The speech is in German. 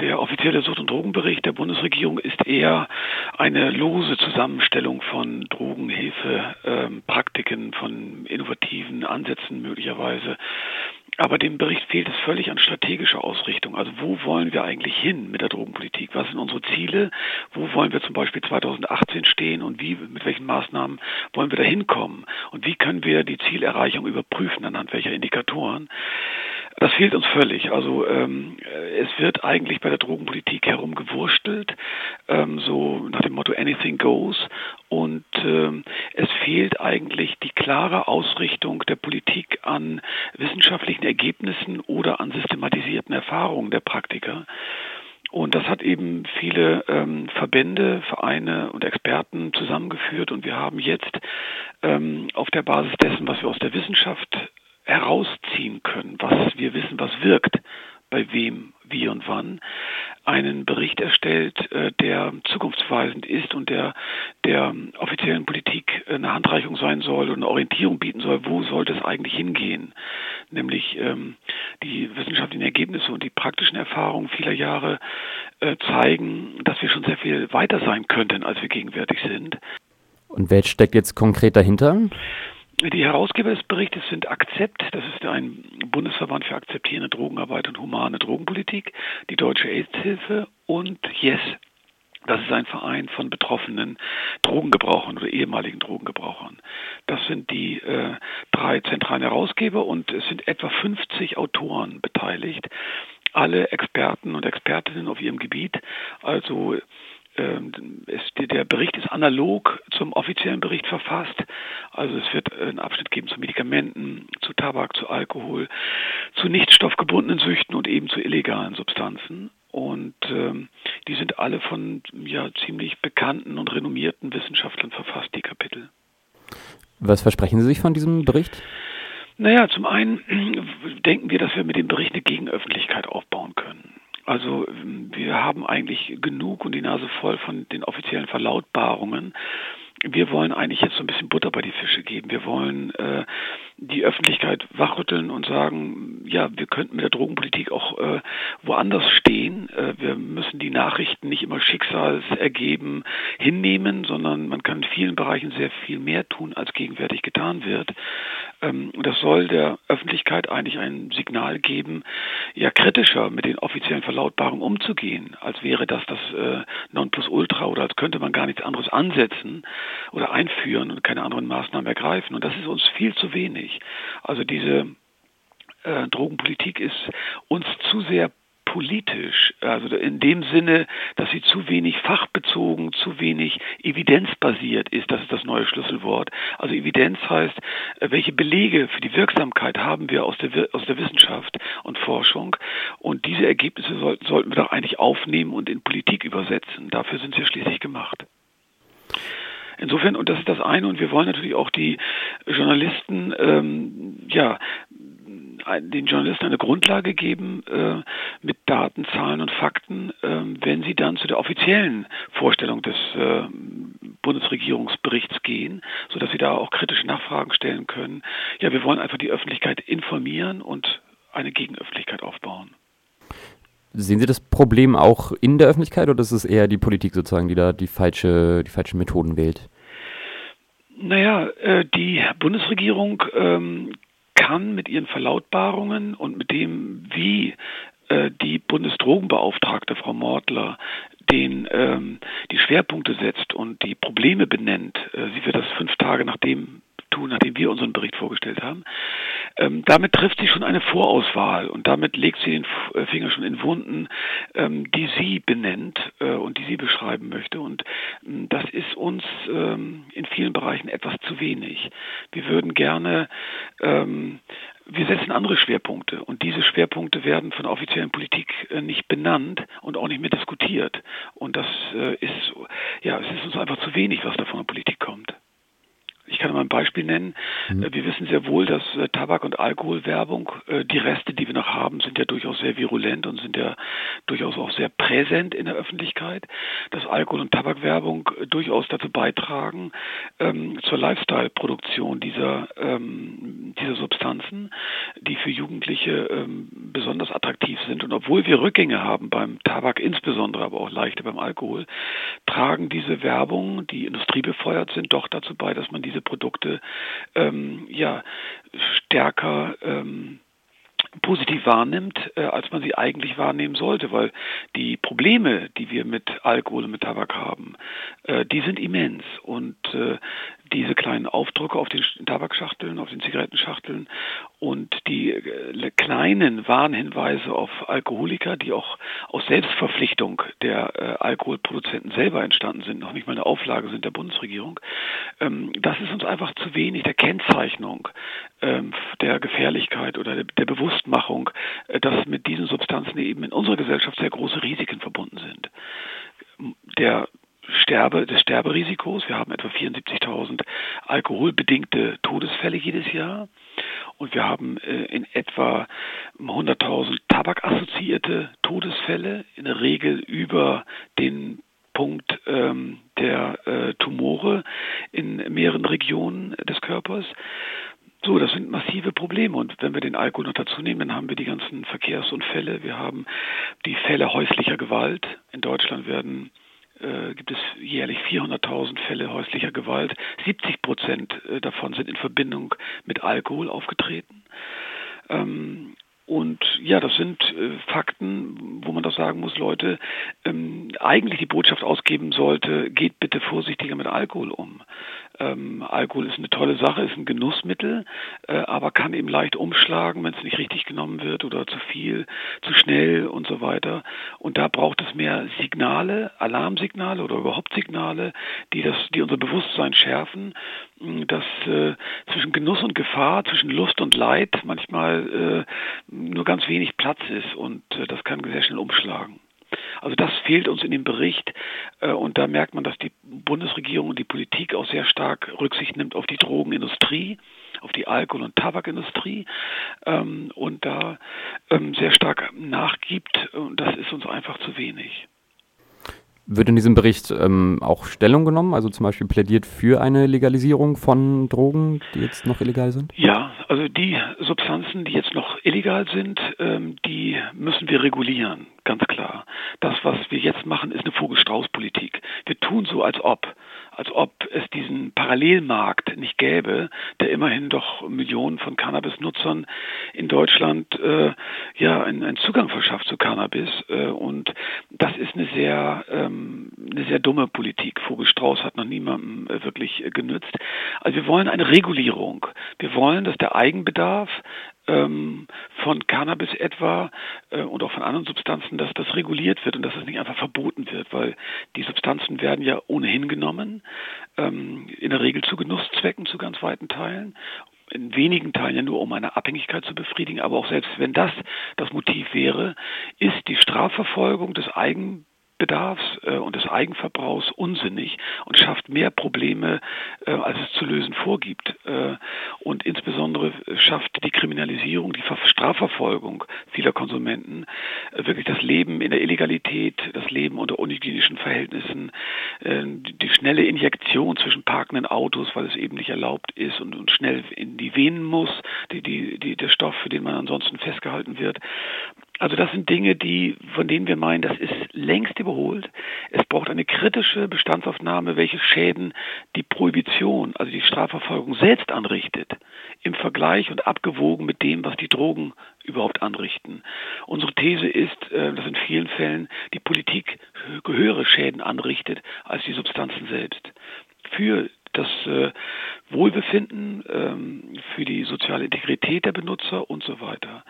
Der offizielle Sucht- und Drogenbericht der Bundesregierung ist eher eine lose Zusammenstellung von Drogenhilfepraktiken, ähm, von innovativen Ansätzen möglicherweise. Aber dem Bericht fehlt es völlig an strategischer Ausrichtung. Also wo wollen wir eigentlich hin mit der Drogenpolitik? Was sind unsere Ziele? Wo wollen wir zum Beispiel 2018 stehen und wie, mit welchen Maßnahmen wollen wir da hinkommen? Und wie können wir die Zielerreichung überprüfen anhand welcher Indikatoren? Das fehlt uns völlig. Also ähm, es wird eigentlich bei der Drogenpolitik herumgewurstelt, ähm, so nach dem Motto Anything Goes. Und ähm, es fehlt eigentlich die klare Ausrichtung der Politik an wissenschaftlichen Ergebnissen oder an systematisierten Erfahrungen der Praktiker. Und das hat eben viele ähm, Verbände, Vereine und Experten zusammengeführt. Und wir haben jetzt ähm, auf der Basis dessen, was wir aus der Wissenschaft herausziehen können, was wir wissen, was wirkt, bei wem, wie und wann, einen Bericht erstellt, äh, der zukunftsweisend ist und der der offiziellen Politik eine Handreichung sein soll und eine Orientierung bieten soll, wo sollte es eigentlich hingehen. Nämlich ähm, die wissenschaftlichen Ergebnisse und die praktischen Erfahrungen vieler Jahre äh, zeigen, dass wir schon sehr viel weiter sein könnten, als wir gegenwärtig sind. Und wer steckt jetzt konkret dahinter? Die Herausgeber des Berichtes sind Akzept, das ist ein Bundesverband für akzeptierende Drogenarbeit und humane Drogenpolitik, die Deutsche AIDS-Hilfe und YES. Das ist ein Verein von betroffenen Drogengebrauchern oder ehemaligen Drogengebrauchern. Das sind die äh, drei zentralen Herausgeber und es sind etwa 50 Autoren beteiligt. Alle Experten und Expertinnen auf ihrem Gebiet, also ähm, der Bericht ist analog zum offiziellen Bericht verfasst. Also es wird einen Abschnitt geben zu Medikamenten, zu Tabak, zu Alkohol, zu nicht stoffgebundenen Süchten und eben zu illegalen Substanzen. Und ähm, die sind alle von ja ziemlich bekannten und renommierten Wissenschaftlern verfasst, die Kapitel. Was versprechen Sie sich von diesem Bericht? Naja, zum einen denken wir, dass wir mit dem Bericht eine Gegenöffentlichkeit aufbauen können. Also wir haben eigentlich genug und die Nase voll von den offiziellen Verlautbarungen. Wir wollen eigentlich jetzt so ein bisschen Butter bei die Fische geben. Wir wollen äh, die Öffentlichkeit wachrütteln und sagen, ja, wir könnten mit der Drogenpolitik auch äh, woanders stehen. Äh, wir müssen die Nachrichten nicht immer schicksalsergeben hinnehmen, sondern man kann in vielen Bereichen sehr viel mehr tun, als gegenwärtig getan wird. Ähm, das soll der Öffentlichkeit eigentlich ein Signal geben, ja kritischer mit den offiziellen Verlautbarungen umzugehen, als wäre das das äh, Nonplusultra oder als könnte man gar nichts anderes ansetzen oder einführen und keine anderen Maßnahmen ergreifen. Und das ist uns viel zu wenig. Also diese äh, Drogenpolitik ist uns zu sehr politisch, also in dem Sinne, dass sie zu wenig fachbezogen, zu wenig evidenzbasiert ist, das ist das neue Schlüsselwort. Also Evidenz heißt, welche Belege für die Wirksamkeit haben wir aus der, aus der Wissenschaft und Forschung und diese Ergebnisse sollten, sollten wir doch eigentlich aufnehmen und in Politik übersetzen. Dafür sind sie schließlich gemacht. Insofern, und das ist das eine, und wir wollen natürlich auch die Journalisten, ähm, ja, den Journalisten eine Grundlage geben äh, mit Daten, Zahlen und Fakten, äh, wenn sie dann zu der offiziellen Vorstellung des äh, Bundesregierungsberichts gehen, sodass sie da auch kritische Nachfragen stellen können. Ja, wir wollen einfach die Öffentlichkeit informieren und eine Gegenöffentlichkeit aufbauen. Sehen Sie das Problem auch in der Öffentlichkeit oder ist es eher die Politik sozusagen, die da die falsche, die falschen Methoden wählt? Naja, äh, die Bundesregierung ähm, kann mit ihren Verlautbarungen und mit dem, wie äh, die Bundesdrogenbeauftragte Frau Mortler den ähm, die Schwerpunkte setzt und die Probleme benennt. Äh, sie wird das fünf Tage nachdem tun, nachdem wir unseren Bericht vorgestellt haben. Ähm, damit trifft sie schon eine Vorauswahl und damit legt sie den äh, Finger schon in Wunden, ähm, die sie benennt äh, und die sie beschreiben möchte. Und ähm, das ist uns ähm, in vielen Bereichen etwas zu wenig. Wir würden gerne ähm, wir setzen andere Schwerpunkte und diese Schwerpunkte werden von der offiziellen Politik äh, nicht benannt und auch nicht mehr diskutiert. Und das äh, ist, ja, es ist uns einfach zu wenig, was da von der Politik kommt Beispiel nennen. Mhm. Äh, wir wissen sehr wohl, dass äh, Tabak- und Alkoholwerbung, äh, die Reste, die wir noch haben, sind ja durchaus sehr virulent und sind ja durchaus auch sehr präsent in der Öffentlichkeit. Dass Alkohol- und Tabakwerbung durchaus dazu beitragen ähm, zur Lifestyle-Produktion dieser, ähm, dieser Substanzen, die für Jugendliche ähm, besonders attraktiv sind. Und obwohl wir Rückgänge haben beim Tabak insbesondere, aber auch leichte beim Alkohol, tragen diese Werbung, die industriebefeuert sind, doch dazu bei, dass man diese Produkte ähm, ja stärker ähm, positiv wahrnimmt, äh, als man sie eigentlich wahrnehmen sollte, weil die Probleme, die wir mit Alkohol und mit Tabak haben, äh, die sind immens. Und äh, diese kleinen Aufdrucke auf den Tabakschachteln, auf den Zigarettenschachteln und die äh, kleinen Warnhinweise auf Alkoholiker, die auch aus Selbstverpflichtung der äh, Alkoholproduzenten selber entstanden sind, noch nicht mal eine Auflage sind der Bundesregierung, ähm, das ist uns einfach zu wenig der Kennzeichnung der Gefährlichkeit oder der, der Bewusstmachung, äh, dass mit diesen Substanzen eben in unserer Gesellschaft sehr große Risiken verbunden sind. Der Sterbe, des Sterberisikos. Wir haben etwa 74.000 alkoholbedingte Todesfälle jedes Jahr und wir haben äh, in etwa 100.000 tabakassoziierte Todesfälle, in der Regel über den Punkt ähm, der äh, Tumore in mehreren Regionen des Körpers. So, das sind massive Probleme. Und wenn wir den Alkohol noch dazu nehmen, dann haben wir die ganzen Verkehrsunfälle. Wir haben die Fälle häuslicher Gewalt. In Deutschland werden äh, gibt es jährlich 400.000 Fälle häuslicher Gewalt. 70 Prozent äh, davon sind in Verbindung mit Alkohol aufgetreten. Ähm, und ja, das sind äh, Fakten, wo man doch sagen muss, Leute, ähm, eigentlich die Botschaft ausgeben sollte, geht bitte vorsichtiger mit Alkohol um. Ähm, Alkohol ist eine tolle Sache, ist ein Genussmittel, äh, aber kann eben leicht umschlagen, wenn es nicht richtig genommen wird oder zu viel, zu schnell und so weiter. Und da braucht es mehr Signale, Alarmsignale oder überhaupt Signale, die das, die unser Bewusstsein schärfen, dass äh, zwischen Genuss und Gefahr, zwischen Lust und Leid manchmal äh, nur ganz wenig Platz ist und äh, das kann sehr schnell umschlagen. Also das fehlt uns in dem Bericht äh, und da merkt man, dass die Bundesregierung und die Politik auch sehr stark Rücksicht nimmt auf die Drogenindustrie, auf die Alkohol- und Tabakindustrie ähm, und da ähm, sehr stark nachgibt und das ist uns einfach zu wenig. Wird in diesem Bericht ähm, auch Stellung genommen, also zum Beispiel plädiert für eine Legalisierung von Drogen, die jetzt noch illegal sind? Ja, also die Substanzen, die jetzt noch illegal sind, ähm, die müssen wir regulieren, ganz klar. Das, was wir jetzt machen, ist eine Vogelstrauß-Politik. Wir tun so, als ob als ob es diesen Parallelmarkt nicht gäbe, der immerhin doch Millionen von Cannabis-Nutzern in Deutschland äh, ja einen, einen, Zugang verschafft zu Cannabis. Äh, und das ist eine sehr ähm, eine sehr dumme Politik. Vogelstrauß hat noch niemandem äh, wirklich äh, genützt. Also wir wollen eine Regulierung. Wir wollen, dass der Eigenbedarf ähm, von Cannabis etwa äh, und auch von anderen Substanzen, dass das reguliert wird und dass es nicht einfach verboten wird, weil die Substanzen werden ja ohnehin genommen, ähm, in der Regel zu Genusszwecken zu ganz weiten Teilen in wenigen Teilen ja nur um eine Abhängigkeit zu befriedigen, aber auch selbst wenn das das Motiv wäre, ist die Strafverfolgung des Eigen Bedarfs äh, und des Eigenverbrauchs unsinnig und schafft mehr Probleme, als es zu lösen vorgibt. Äh, und insbesondere schafft die Kriminalisierung, die Strafverfolgung vieler Konsumenten äh, wirklich das Leben in der Illegalität, das Leben unter unhygienischen Verhältnissen, äh, die schnelle Injektion zwischen parkenden Autos, weil es eben nicht erlaubt ist und, und schnell in die Venen muss, die, die, die, der Stoff, für den man ansonsten festgehalten wird. Also das sind Dinge, die, von denen wir meinen, das ist längst überholt. Es braucht eine kritische Bestandsaufnahme, welche Schäden die Prohibition, also die Strafverfolgung selbst anrichtet, im Vergleich und abgewogen mit dem, was die Drogen überhaupt anrichten. Unsere These ist, äh, dass in vielen Fällen die Politik höhere Schäden anrichtet als die Substanzen selbst. Für das äh, Wohlbefinden, ähm, für die soziale Integrität der Benutzer und so weiter.